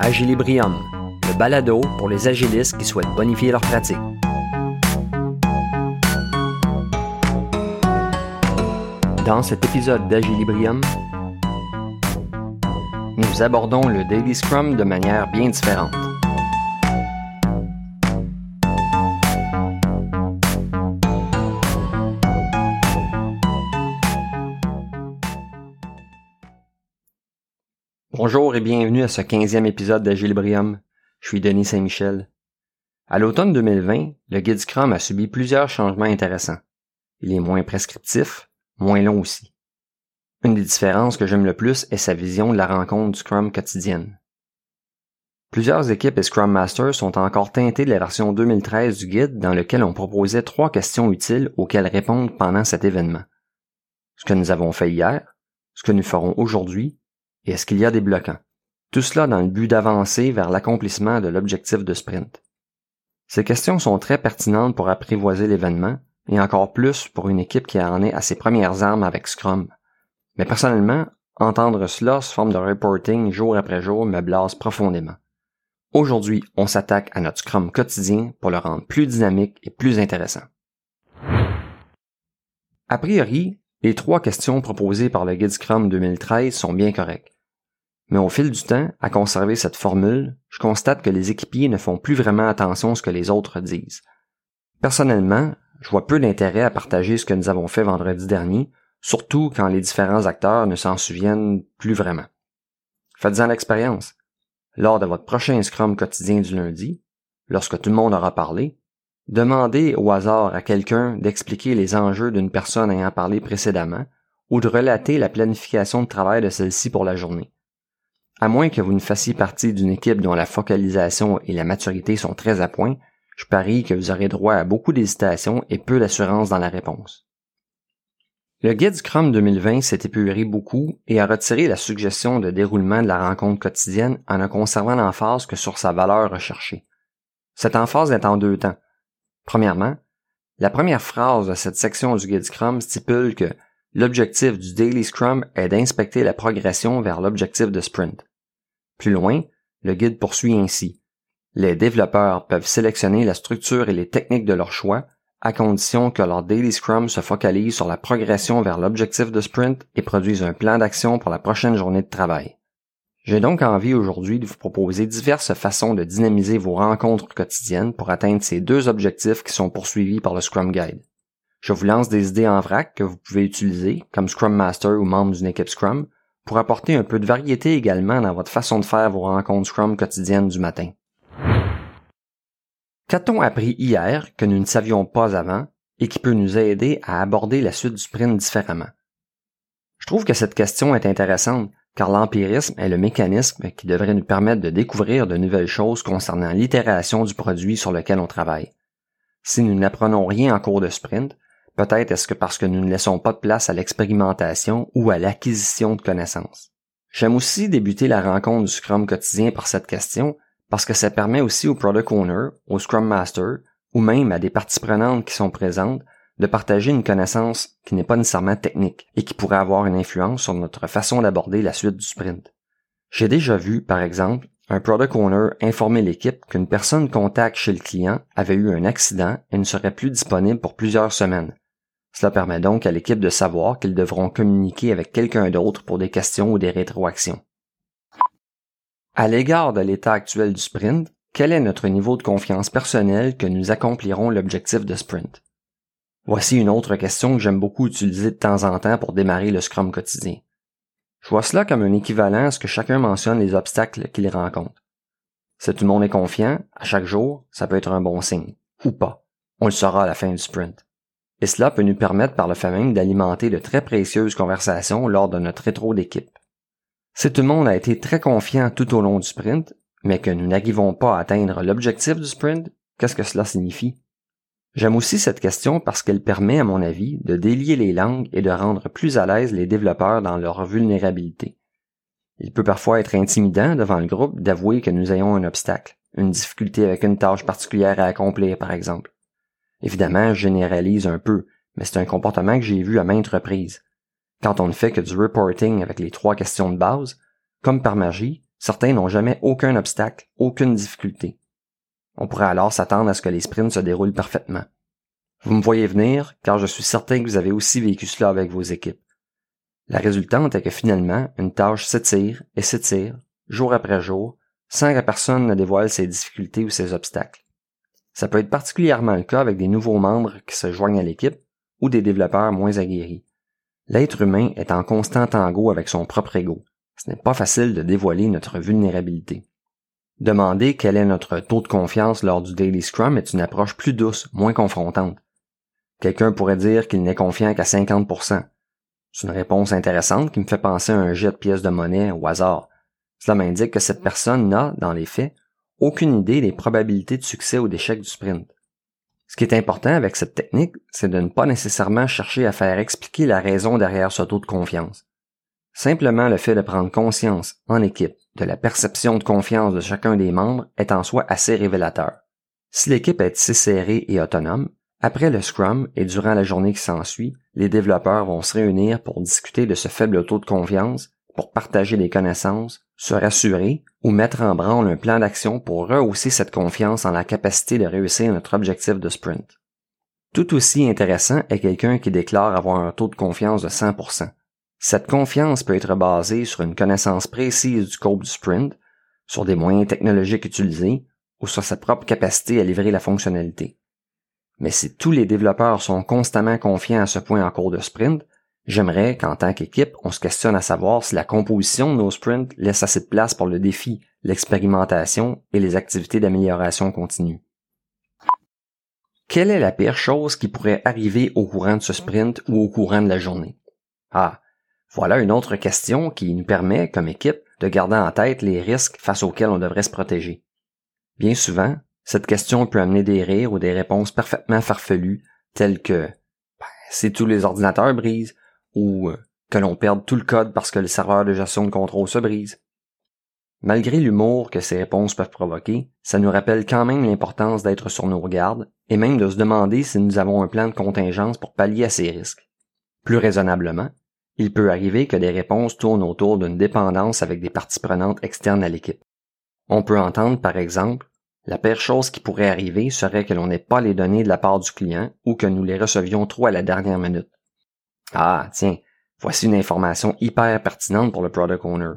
Agilibrium, le balado pour les agilistes qui souhaitent bonifier leur pratique. Dans cet épisode d'Agilibrium, nous abordons le Daily Scrum de manière bien différente. Bonjour et bienvenue à ce 15e épisode d'Agilibrium. Je suis Denis Saint-Michel. À l'automne 2020, le guide Scrum a subi plusieurs changements intéressants. Il est moins prescriptif, moins long aussi. Une des différences que j'aime le plus est sa vision de la rencontre du Scrum quotidienne. Plusieurs équipes et Scrum Masters sont encore teintés de la version 2013 du guide dans lequel on proposait trois questions utiles auxquelles répondre pendant cet événement. Ce que nous avons fait hier, ce que nous ferons aujourd'hui et est-ce qu'il y a des bloquants? Tout cela dans le but d'avancer vers l'accomplissement de l'objectif de sprint. Ces questions sont très pertinentes pour apprivoiser l'événement et encore plus pour une équipe qui en est à ses premières armes avec Scrum. Mais personnellement, entendre cela sous forme de reporting jour après jour me blase profondément. Aujourd'hui, on s'attaque à notre Scrum quotidien pour le rendre plus dynamique et plus intéressant. A priori, les trois questions proposées par le guide Scrum 2013 sont bien correctes. Mais au fil du temps, à conserver cette formule, je constate que les équipiers ne font plus vraiment attention à ce que les autres disent. Personnellement, je vois peu d'intérêt à partager ce que nous avons fait vendredi dernier, surtout quand les différents acteurs ne s'en souviennent plus vraiment. Faites-en l'expérience. Lors de votre prochain Scrum quotidien du lundi, lorsque tout le monde aura parlé, demandez au hasard à quelqu'un d'expliquer les enjeux d'une personne ayant parlé précédemment ou de relater la planification de travail de celle-ci pour la journée. À moins que vous ne fassiez partie d'une équipe dont la focalisation et la maturité sont très à point, je parie que vous aurez droit à beaucoup d'hésitation et peu d'assurance dans la réponse. Le guide Scrum 2020 s'est épuré beaucoup et a retiré la suggestion de déroulement de la rencontre quotidienne en ne conservant l'emphase que sur sa valeur recherchée. Cette emphase est en deux temps. Premièrement, la première phrase de cette section du guide Scrum stipule que l'objectif du Daily Scrum est d'inspecter la progression vers l'objectif de sprint. Plus loin, le guide poursuit ainsi. Les développeurs peuvent sélectionner la structure et les techniques de leur choix, à condition que leur Daily Scrum se focalise sur la progression vers l'objectif de sprint et produise un plan d'action pour la prochaine journée de travail. J'ai donc envie aujourd'hui de vous proposer diverses façons de dynamiser vos rencontres quotidiennes pour atteindre ces deux objectifs qui sont poursuivis par le Scrum Guide. Je vous lance des idées en vrac que vous pouvez utiliser comme Scrum Master ou membre d'une équipe Scrum pour apporter un peu de variété également dans votre façon de faire vos rencontres Scrum quotidiennes du matin. Qu'a-t-on appris hier que nous ne savions pas avant et qui peut nous aider à aborder la suite du sprint différemment? Je trouve que cette question est intéressante car l'empirisme est le mécanisme qui devrait nous permettre de découvrir de nouvelles choses concernant l'itération du produit sur lequel on travaille. Si nous n'apprenons rien en cours de sprint, Peut-être est-ce que parce que nous ne laissons pas de place à l'expérimentation ou à l'acquisition de connaissances. J'aime aussi débuter la rencontre du Scrum quotidien par cette question parce que ça permet aussi au Product Owner, au Scrum Master ou même à des parties prenantes qui sont présentes de partager une connaissance qui n'est pas nécessairement technique et qui pourrait avoir une influence sur notre façon d'aborder la suite du sprint. J'ai déjà vu, par exemple, un product owner informer l'équipe qu'une personne contact chez le client avait eu un accident et ne serait plus disponible pour plusieurs semaines, cela permet donc à l'équipe de savoir qu'ils devront communiquer avec quelqu'un d'autre pour des questions ou des rétroactions. À l'égard de l'état actuel du sprint, quel est notre niveau de confiance personnelle que nous accomplirons l'objectif de sprint? Voici une autre question que j'aime beaucoup utiliser de temps en temps pour démarrer le Scrum quotidien. Je vois cela comme un équivalent à ce que chacun mentionne les obstacles qu'il rencontre. Si tout le monde est confiant, à chaque jour, ça peut être un bon signe. Ou pas. On le saura à la fin du sprint et cela peut nous permettre par le fait même d'alimenter de très précieuses conversations lors de notre rétro d'équipe. Si tout le monde a été très confiant tout au long du sprint, mais que nous n'arrivons pas à atteindre l'objectif du sprint, qu'est-ce que cela signifie? J'aime aussi cette question parce qu'elle permet, à mon avis, de délier les langues et de rendre plus à l'aise les développeurs dans leur vulnérabilité. Il peut parfois être intimidant devant le groupe d'avouer que nous ayons un obstacle, une difficulté avec une tâche particulière à accomplir, par exemple. Évidemment, je généralise un peu, mais c'est un comportement que j'ai vu à maintes reprises. Quand on ne fait que du reporting avec les trois questions de base, comme par magie, certains n'ont jamais aucun obstacle, aucune difficulté. On pourrait alors s'attendre à ce que les sprints se déroulent parfaitement. Vous me voyez venir, car je suis certain que vous avez aussi vécu cela avec vos équipes. La résultante est que finalement, une tâche s'étire et s'étire, jour après jour, sans que personne ne dévoile ses difficultés ou ses obstacles. Ça peut être particulièrement le cas avec des nouveaux membres qui se joignent à l'équipe ou des développeurs moins aguerris. L'être humain est en constant tango avec son propre ego. Ce n'est pas facile de dévoiler notre vulnérabilité. Demander quel est notre taux de confiance lors du Daily Scrum est une approche plus douce, moins confrontante. Quelqu'un pourrait dire qu'il n'est confiant qu'à 50%. C'est une réponse intéressante qui me fait penser à un jet de pièces de monnaie au hasard. Cela m'indique que cette personne n'a, dans les faits, aucune idée des probabilités de succès ou d'échec du sprint. Ce qui est important avec cette technique, c'est de ne pas nécessairement chercher à faire expliquer la raison derrière ce taux de confiance. Simplement le fait de prendre conscience, en équipe, de la perception de confiance de chacun des membres est en soi assez révélateur. Si l'équipe est si serrée et autonome, après le Scrum et durant la journée qui s'ensuit, les développeurs vont se réunir pour discuter de ce faible taux de confiance, pour partager des connaissances, se rassurer ou mettre en branle un plan d'action pour rehausser cette confiance en la capacité de réussir notre objectif de sprint. Tout aussi intéressant est quelqu'un qui déclare avoir un taux de confiance de 100%. Cette confiance peut être basée sur une connaissance précise du scope du sprint, sur des moyens technologiques utilisés ou sur sa propre capacité à livrer la fonctionnalité. Mais si tous les développeurs sont constamment confiants à ce point en cours de sprint, j'aimerais qu'en tant qu'équipe, on se questionne à savoir si la composition de nos sprints laisse assez de place pour le défi, l'expérimentation et les activités d'amélioration continue. Quelle est la pire chose qui pourrait arriver au courant de ce sprint ou au courant de la journée? Ah, voilà une autre question qui nous permet, comme équipe, de garder en tête les risques face auxquels on devrait se protéger. Bien souvent, cette question peut amener des rires ou des réponses parfaitement farfelues, telles que ben, si tous les ordinateurs brisent, ou euh, que l'on perde tout le code parce que le serveur de gestion de contrôle se brise. Malgré l'humour que ces réponses peuvent provoquer, ça nous rappelle quand même l'importance d'être sur nos gardes et même de se demander si nous avons un plan de contingence pour pallier à ces risques. Plus raisonnablement, il peut arriver que des réponses tournent autour d'une dépendance avec des parties prenantes externes à l'équipe. On peut entendre, par exemple, la pire chose qui pourrait arriver serait que l'on n'ait pas les données de la part du client ou que nous les recevions trop à la dernière minute. Ah, tiens, voici une information hyper pertinente pour le product owner.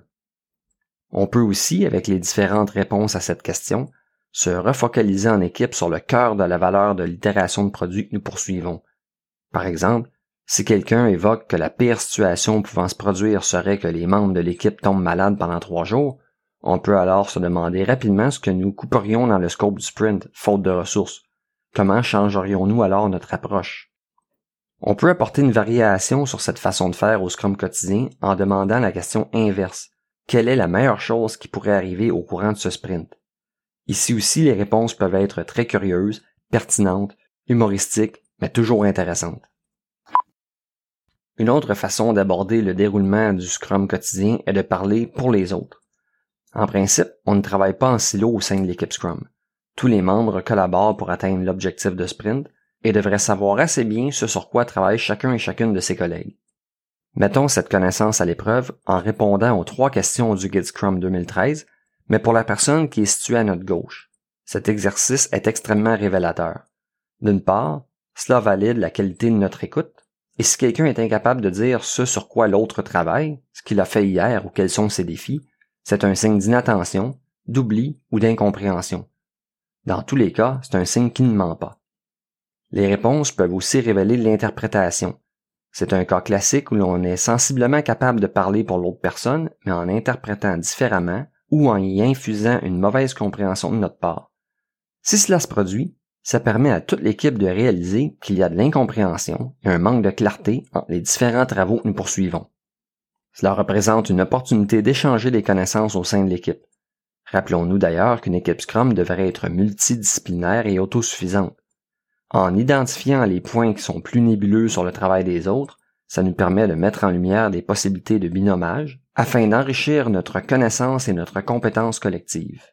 On peut aussi, avec les différentes réponses à cette question, se refocaliser en équipe sur le cœur de la valeur de l'itération de produit que nous poursuivons. Par exemple, si quelqu'un évoque que la pire situation pouvant se produire serait que les membres de l'équipe tombent malades pendant trois jours, on peut alors se demander rapidement ce que nous couperions dans le scope du sprint, faute de ressources. Comment changerions-nous alors notre approche? On peut apporter une variation sur cette façon de faire au Scrum quotidien en demandant la question inverse. Quelle est la meilleure chose qui pourrait arriver au courant de ce sprint? Ici aussi, les réponses peuvent être très curieuses, pertinentes, humoristiques, mais toujours intéressantes. Une autre façon d'aborder le déroulement du Scrum quotidien est de parler pour les autres. En principe, on ne travaille pas en silo au sein de l'équipe Scrum. Tous les membres collaborent pour atteindre l'objectif de sprint et devraient savoir assez bien ce sur quoi travaille chacun et chacune de ses collègues. Mettons cette connaissance à l'épreuve en répondant aux trois questions du Guide Scrum 2013, mais pour la personne qui est située à notre gauche. Cet exercice est extrêmement révélateur. D'une part, cela valide la qualité de notre écoute, et si quelqu'un est incapable de dire ce sur quoi l'autre travaille, ce qu'il a fait hier ou quels sont ses défis, c'est un signe d'inattention, d'oubli ou d'incompréhension. Dans tous les cas, c'est un signe qui ne ment pas. Les réponses peuvent aussi révéler l'interprétation. C'est un cas classique où l'on est sensiblement capable de parler pour l'autre personne, mais en interprétant différemment ou en y infusant une mauvaise compréhension de notre part. Si cela se produit, ça permet à toute l'équipe de réaliser qu'il y a de l'incompréhension et un manque de clarté entre les différents travaux que nous poursuivons. Cela représente une opportunité d'échanger des connaissances au sein de l'équipe. Rappelons-nous d'ailleurs qu'une équipe Scrum devrait être multidisciplinaire et autosuffisante. En identifiant les points qui sont plus nébuleux sur le travail des autres, ça nous permet de mettre en lumière des possibilités de binomage afin d'enrichir notre connaissance et notre compétence collective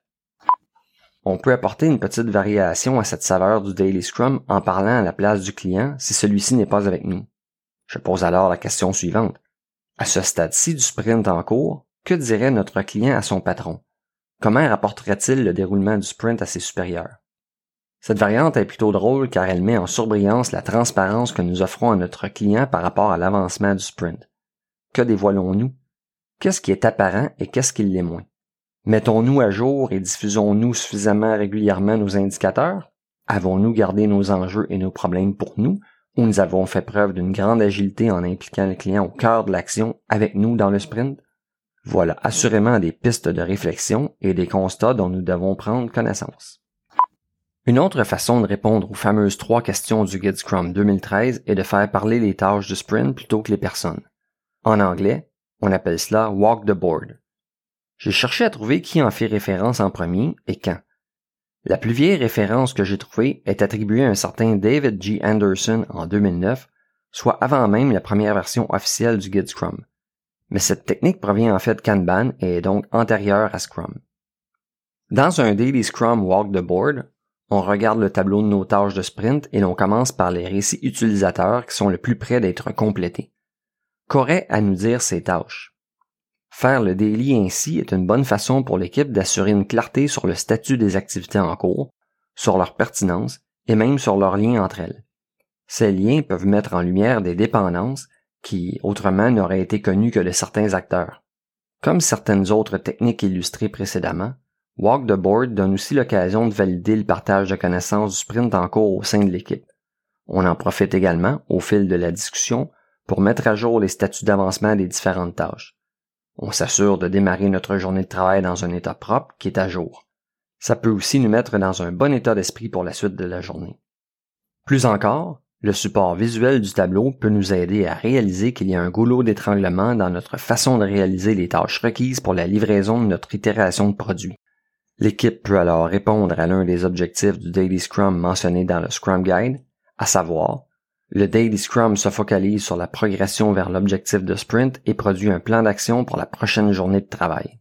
on peut apporter une petite variation à cette saveur du Daily Scrum en parlant à la place du client si celui-ci n'est pas avec nous. Je pose alors la question suivante. À ce stade-ci du sprint en cours, que dirait notre client à son patron? comment rapporterait-il le déroulement du sprint à ses supérieurs? Cette variante est plutôt drôle car elle met en surbrillance la transparence que nous offrons à notre client par rapport à l'avancement du sprint. Que dévoilons-nous? Qu'est-ce qui est apparent et qu'est-ce qui l'est moins? Mettons-nous à jour et diffusons-nous suffisamment régulièrement nos indicateurs? Avons-nous gardé nos enjeux et nos problèmes pour nous? Ou nous avons fait preuve d'une grande agilité en impliquant le client au cœur de l'action avec nous dans le sprint? Voilà assurément des pistes de réflexion et des constats dont nous devons prendre connaissance. Une autre façon de répondre aux fameuses trois questions du Guide Scrum 2013 est de faire parler les tâches du sprint plutôt que les personnes. En anglais, on appelle cela walk the board. J'ai cherché à trouver qui en fait référence en premier et quand. La plus vieille référence que j'ai trouvée est attribuée à un certain David G. Anderson en 2009, soit avant même la première version officielle du guide Scrum. Mais cette technique provient en fait de Kanban et est donc antérieure à Scrum. Dans un Daily Scrum Walk the Board, on regarde le tableau de nos tâches de sprint et l'on commence par les récits utilisateurs qui sont le plus près d'être complétés. Qu'aurait à nous dire ces tâches? Faire le daily ainsi est une bonne façon pour l'équipe d'assurer une clarté sur le statut des activités en cours, sur leur pertinence et même sur leurs liens entre elles. Ces liens peuvent mettre en lumière des dépendances qui, autrement, n'auraient été connues que de certains acteurs. Comme certaines autres techniques illustrées précédemment, Walk the Board donne aussi l'occasion de valider le partage de connaissances du sprint en cours au sein de l'équipe. On en profite également, au fil de la discussion, pour mettre à jour les statuts d'avancement des différentes tâches. On s'assure de démarrer notre journée de travail dans un état propre qui est à jour. Ça peut aussi nous mettre dans un bon état d'esprit pour la suite de la journée. Plus encore, le support visuel du tableau peut nous aider à réaliser qu'il y a un goulot d'étranglement dans notre façon de réaliser les tâches requises pour la livraison de notre itération de produit. L'équipe peut alors répondre à l'un des objectifs du Daily Scrum mentionné dans le Scrum Guide, à savoir, le Daily Scrum se focalise sur la progression vers l'objectif de sprint et produit un plan d'action pour la prochaine journée de travail.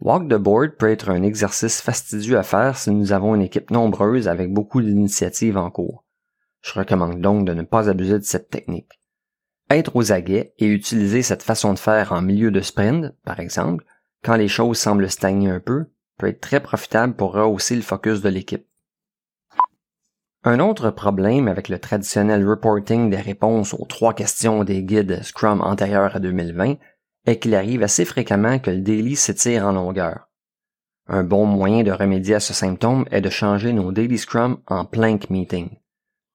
Walk the board peut être un exercice fastidieux à faire si nous avons une équipe nombreuse avec beaucoup d'initiatives en cours. Je recommande donc de ne pas abuser de cette technique. Être aux aguets et utiliser cette façon de faire en milieu de sprint, par exemple, quand les choses semblent stagner un peu, peut être très profitable pour rehausser le focus de l'équipe. Un autre problème avec le traditionnel reporting des réponses aux trois questions des guides Scrum antérieurs à 2020 est qu'il arrive assez fréquemment que le daily s'étire en longueur. Un bon moyen de remédier à ce symptôme est de changer nos daily Scrum en plank meeting.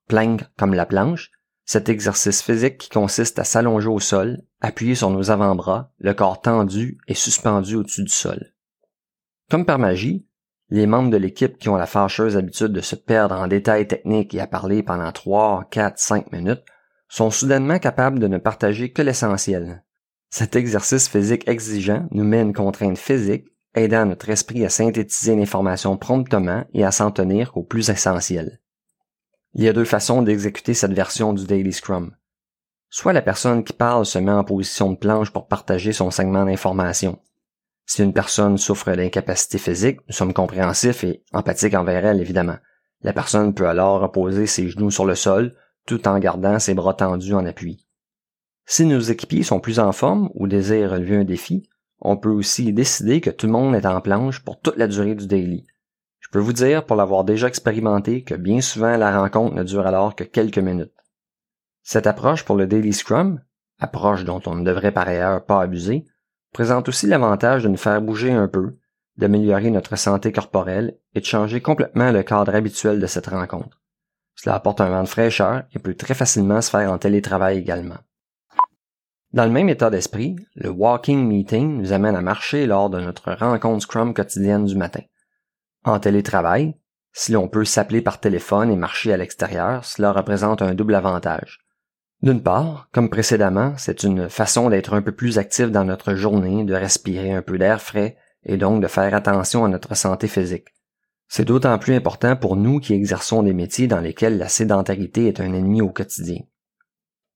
Plank comme la planche, cet exercice physique qui consiste à s'allonger au sol, appuyer sur nos avant-bras, le corps tendu et suspendu au-dessus du sol. Comme par magie, les membres de l'équipe qui ont la fâcheuse habitude de se perdre en détails techniques et à parler pendant 3, 4, 5 minutes sont soudainement capables de ne partager que l'essentiel. Cet exercice physique exigeant nous met une contrainte physique, aidant notre esprit à synthétiser l'information promptement et à s'en tenir au plus essentiel. Il y a deux façons d'exécuter cette version du Daily Scrum. Soit la personne qui parle se met en position de planche pour partager son segment d'information. Si une personne souffre d'incapacité physique, nous sommes compréhensifs et empathiques envers elle, évidemment. La personne peut alors reposer ses genoux sur le sol, tout en gardant ses bras tendus en appui. Si nos équipiers sont plus en forme ou désirent relever un défi, on peut aussi décider que tout le monde est en planche pour toute la durée du daily. Je peux vous dire, pour l'avoir déjà expérimenté, que bien souvent la rencontre ne dure alors que quelques minutes. Cette approche pour le Daily Scrum, approche dont on ne devrait par ailleurs pas abuser, présente aussi l'avantage de nous faire bouger un peu, d'améliorer notre santé corporelle et de changer complètement le cadre habituel de cette rencontre. Cela apporte un vent de fraîcheur et peut très facilement se faire en télétravail également. Dans le même état d'esprit, le walking meeting nous amène à marcher lors de notre rencontre Scrum quotidienne du matin. En télétravail, si l'on peut s'appeler par téléphone et marcher à l'extérieur, cela représente un double avantage. D'une part, comme précédemment, c'est une façon d'être un peu plus actif dans notre journée, de respirer un peu d'air frais et donc de faire attention à notre santé physique. C'est d'autant plus important pour nous qui exerçons des métiers dans lesquels la sédentarité est un ennemi au quotidien.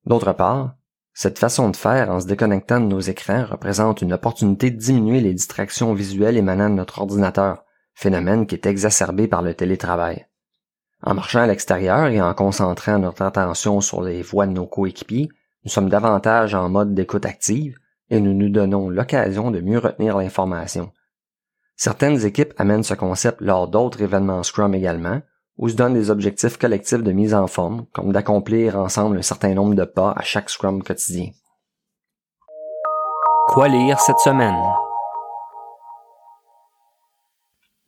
D'autre part, cette façon de faire en se déconnectant de nos écrans représente une opportunité de diminuer les distractions visuelles émanant de notre ordinateur, phénomène qui est exacerbé par le télétravail. En marchant à l'extérieur et en concentrant notre attention sur les voix de nos coéquipiers, nous sommes davantage en mode d'écoute active et nous nous donnons l'occasion de mieux retenir l'information. Certaines équipes amènent ce concept lors d'autres événements Scrum également, ou se donnent des objectifs collectifs de mise en forme, comme d'accomplir ensemble un certain nombre de pas à chaque Scrum quotidien. Quoi lire cette semaine?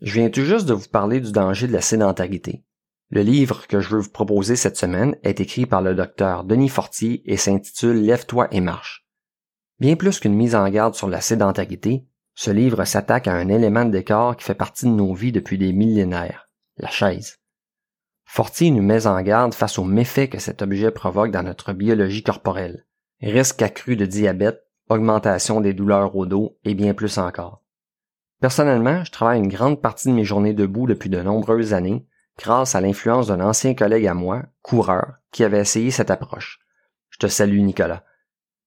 Je viens tout juste de vous parler du danger de la sédentarité. Le livre que je veux vous proposer cette semaine est écrit par le docteur Denis Fortier et s'intitule Lève-toi et marche. Bien plus qu'une mise en garde sur la sédentarité, ce livre s'attaque à un élément de décor qui fait partie de nos vies depuis des millénaires, la chaise. Fortier nous met en garde face aux méfaits que cet objet provoque dans notre biologie corporelle. Risque accru de diabète, augmentation des douleurs au dos et bien plus encore. Personnellement, je travaille une grande partie de mes journées debout depuis de nombreuses années grâce à l'influence d'un ancien collègue à moi, coureur, qui avait essayé cette approche. Je te salue Nicolas.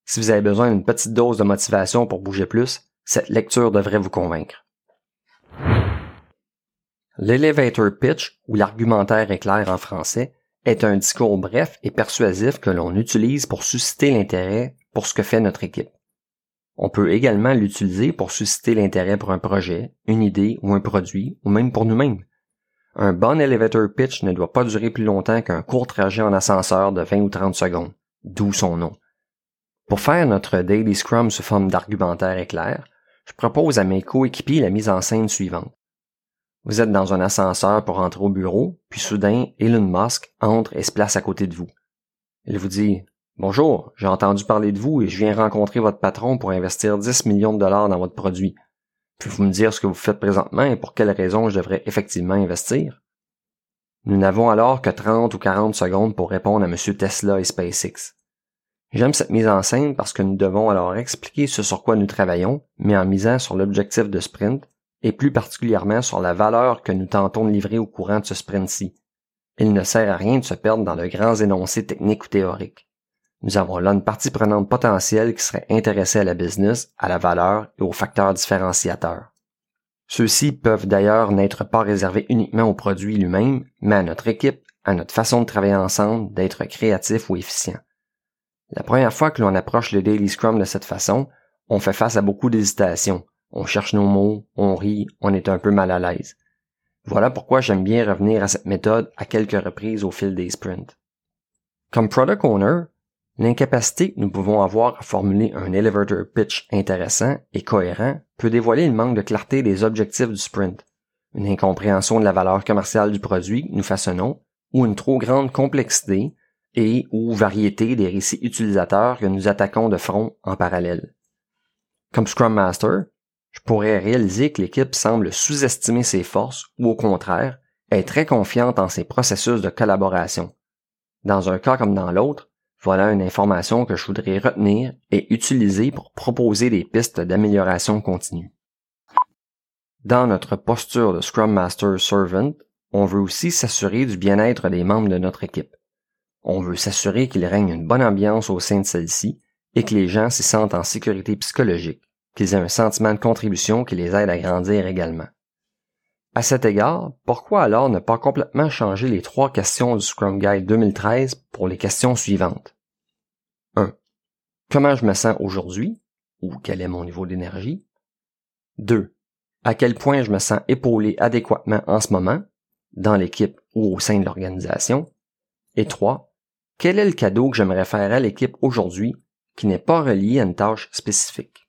Si vous avez besoin d'une petite dose de motivation pour bouger plus, cette lecture devrait vous convaincre. L'elevator pitch, ou l'argumentaire éclair en français, est un discours bref et persuasif que l'on utilise pour susciter l'intérêt pour ce que fait notre équipe. On peut également l'utiliser pour susciter l'intérêt pour un projet, une idée ou un produit, ou même pour nous-mêmes. Un bon elevator pitch ne doit pas durer plus longtemps qu'un court trajet en ascenseur de 20 ou 30 secondes, d'où son nom. Pour faire notre Daily Scrum sous forme d'argumentaire éclair, je propose à mes coéquipiers la mise en scène suivante. Vous êtes dans un ascenseur pour entrer au bureau, puis soudain, Elon Musk entre et se place à côté de vous. Il vous dit Bonjour, j'ai entendu parler de vous et je viens rencontrer votre patron pour investir 10 millions de dollars dans votre produit. Pouvez-vous me dire ce que vous faites présentement et pour quelles raisons je devrais effectivement investir? Nous n'avons alors que 30 ou 40 secondes pour répondre à M. Tesla et SpaceX. J'aime cette mise en scène parce que nous devons alors expliquer ce sur quoi nous travaillons, mais en misant sur l'objectif de sprint et plus particulièrement sur la valeur que nous tentons de livrer au courant de ce sprint-ci. Il ne sert à rien de se perdre dans de grands énoncés techniques ou théoriques. Nous avons là une partie prenante potentielle qui serait intéressée à la business, à la valeur et aux facteurs différenciateurs. Ceux-ci peuvent d'ailleurs n'être pas réservés uniquement au produit lui-même, mais à notre équipe, à notre façon de travailler ensemble, d'être créatif ou efficient. La première fois que l'on approche le Daily Scrum de cette façon, on fait face à beaucoup d'hésitations. On cherche nos mots, on rit, on est un peu mal à l'aise. Voilà pourquoi j'aime bien revenir à cette méthode à quelques reprises au fil des sprints. Comme product owner, L'incapacité que nous pouvons avoir à formuler un elevator pitch intéressant et cohérent peut dévoiler le manque de clarté des objectifs du sprint, une incompréhension de la valeur commerciale du produit que nous façonnons, ou une trop grande complexité et ou variété des récits utilisateurs que nous attaquons de front en parallèle. Comme Scrum Master, je pourrais réaliser que l'équipe semble sous-estimer ses forces ou au contraire, est très confiante en ses processus de collaboration. Dans un cas comme dans l'autre, voilà une information que je voudrais retenir et utiliser pour proposer des pistes d'amélioration continue. Dans notre posture de Scrum Master Servant, on veut aussi s'assurer du bien-être des membres de notre équipe. On veut s'assurer qu'il règne une bonne ambiance au sein de celle-ci et que les gens s'y sentent en sécurité psychologique, qu'ils aient un sentiment de contribution qui les aide à grandir également. À cet égard, pourquoi alors ne pas complètement changer les trois questions du Scrum Guide 2013 pour les questions suivantes? 1. Comment je me sens aujourd'hui? Ou quel est mon niveau d'énergie? 2. À quel point je me sens épaulé adéquatement en ce moment, dans l'équipe ou au sein de l'organisation? Et 3. Quel est le cadeau que j'aimerais faire à l'équipe aujourd'hui qui n'est pas relié à une tâche spécifique?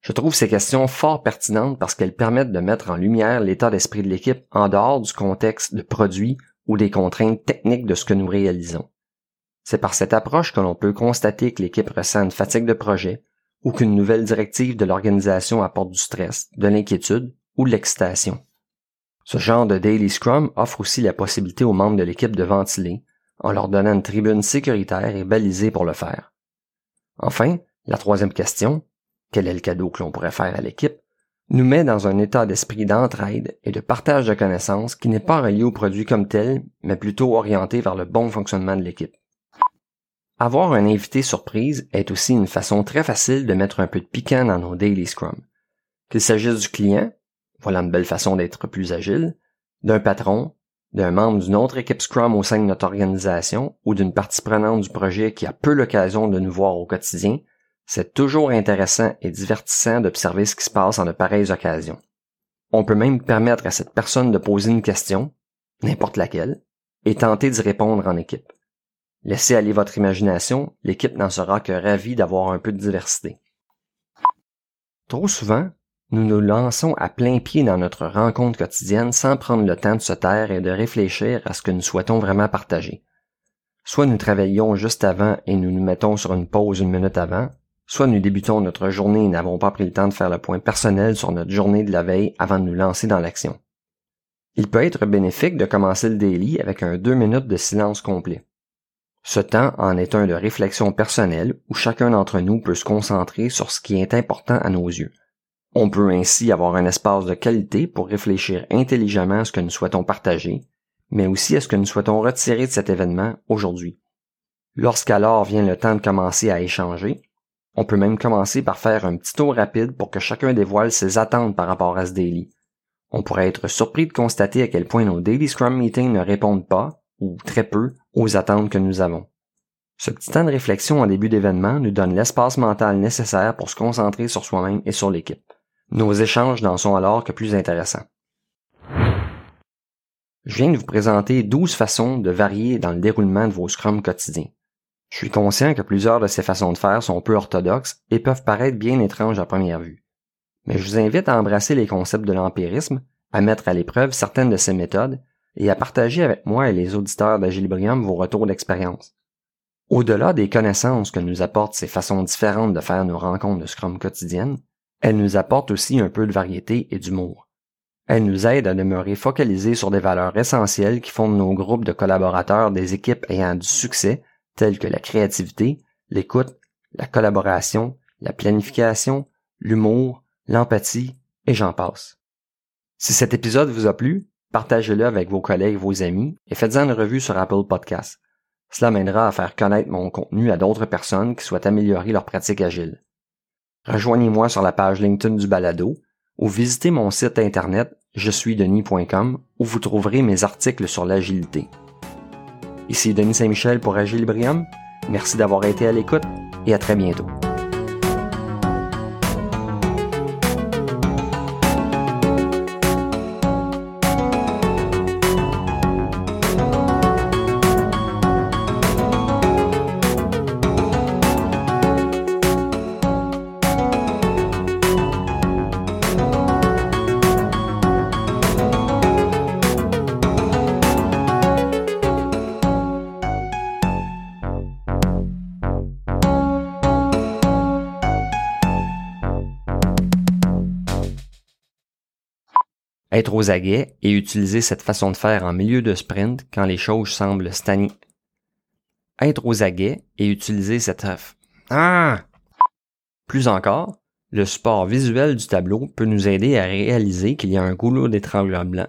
Je trouve ces questions fort pertinentes parce qu'elles permettent de mettre en lumière l'état d'esprit de l'équipe en dehors du contexte de produit ou des contraintes techniques de ce que nous réalisons. C'est par cette approche que l'on peut constater que l'équipe ressent une fatigue de projet ou qu'une nouvelle directive de l'organisation apporte du stress, de l'inquiétude ou de l'excitation. Ce genre de Daily Scrum offre aussi la possibilité aux membres de l'équipe de ventiler en leur donnant une tribune sécuritaire et balisée pour le faire. Enfin, la troisième question, quel est le cadeau que l'on pourrait faire à l'équipe, nous met dans un état d'esprit d'entraide et de partage de connaissances qui n'est pas relié au produit comme tel, mais plutôt orienté vers le bon fonctionnement de l'équipe. Avoir un invité surprise est aussi une façon très facile de mettre un peu de piquant dans nos daily scrum. Qu'il s'agisse du client, voilà une belle façon d'être plus agile, d'un patron, d'un membre d'une autre équipe Scrum au sein de notre organisation ou d'une partie prenante du projet qui a peu l'occasion de nous voir au quotidien, c'est toujours intéressant et divertissant d'observer ce qui se passe en de pareilles occasions. On peut même permettre à cette personne de poser une question, n'importe laquelle, et tenter d'y répondre en équipe. Laissez aller votre imagination, l'équipe n'en sera que ravie d'avoir un peu de diversité. Trop souvent, nous nous lançons à plein pied dans notre rencontre quotidienne sans prendre le temps de se taire et de réfléchir à ce que nous souhaitons vraiment partager. Soit nous travaillons juste avant et nous nous mettons sur une pause une minute avant, soit nous débutons notre journée et n'avons pas pris le temps de faire le point personnel sur notre journée de la veille avant de nous lancer dans l'action. Il peut être bénéfique de commencer le daily avec un deux minutes de silence complet. Ce temps en est un de réflexion personnelle où chacun d'entre nous peut se concentrer sur ce qui est important à nos yeux. On peut ainsi avoir un espace de qualité pour réfléchir intelligemment à ce que nous souhaitons partager, mais aussi à ce que nous souhaitons retirer de cet événement aujourd'hui. Lorsqu'alors vient le temps de commencer à échanger, on peut même commencer par faire un petit tour rapide pour que chacun dévoile ses attentes par rapport à ce daily. On pourrait être surpris de constater à quel point nos daily scrum meetings ne répondent pas, ou très peu, aux attentes que nous avons. Ce petit temps de réflexion en début d'événement nous donne l'espace mental nécessaire pour se concentrer sur soi-même et sur l'équipe. Nos échanges n'en sont alors que plus intéressants. Je viens de vous présenter 12 façons de varier dans le déroulement de vos scrums quotidiens. Je suis conscient que plusieurs de ces façons de faire sont peu orthodoxes et peuvent paraître bien étranges à première vue. Mais je vous invite à embrasser les concepts de l'empirisme, à mettre à l'épreuve certaines de ces méthodes et à partager avec moi et les auditeurs d'Agilibrium vos retours d'expérience. Au-delà des connaissances que nous apportent ces façons différentes de faire nos rencontres de Scrum quotidiennes, elle nous apporte aussi un peu de variété et d'humour. Elle nous aide à demeurer focalisés sur des valeurs essentielles qui font de nos groupes de collaborateurs des équipes ayant du succès, telles que la créativité, l'écoute, la collaboration, la planification, l'humour, l'empathie, et j'en passe. Si cet épisode vous a plu, partagez-le avec vos collègues, vos amis, et faites-en une revue sur Apple Podcasts. Cela m'aidera à faire connaître mon contenu à d'autres personnes qui souhaitent améliorer leur pratique agile. Rejoignez-moi sur la page LinkedIn du Balado ou visitez mon site internet je suis denis.com où vous trouverez mes articles sur l'agilité. Ici Denis Saint-Michel pour Agilibrium. Merci d'avoir été à l'écoute et à très bientôt. Être aux aguets et utiliser cette façon de faire en milieu de sprint quand les choses semblent stagner. Être aux aguets et utiliser cette... Ah! Plus encore, le support visuel du tableau peut nous aider à réaliser qu'il y a un goulot d'étranglement.